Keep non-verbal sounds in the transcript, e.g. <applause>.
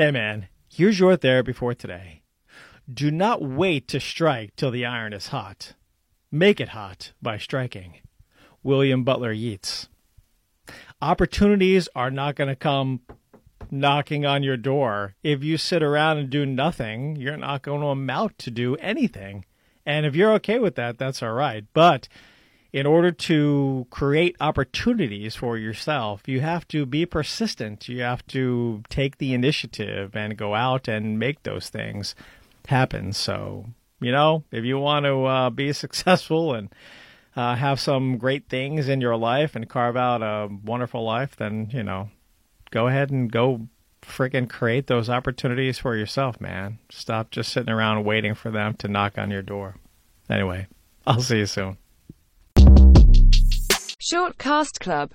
Hey, man, here's your therapy for today. Do not wait to strike till the iron is hot. Make it hot by striking. William Butler Yeats. Opportunities are not going to come knocking on your door. If you sit around and do nothing, you're not going to amount to do anything. And if you're okay with that, that's all right. But in order to create opportunities for yourself, you have to be persistent. You have to take the initiative and go out and make those things happen. So, you know, if you want to uh, be <laughs> successful and uh, have some great things in your life and carve out a wonderful life, then, you know, go ahead and go freaking create those opportunities for yourself, man. Stop just sitting around waiting for them to knock on your door. Anyway, I'll see you soon. Short Cast Club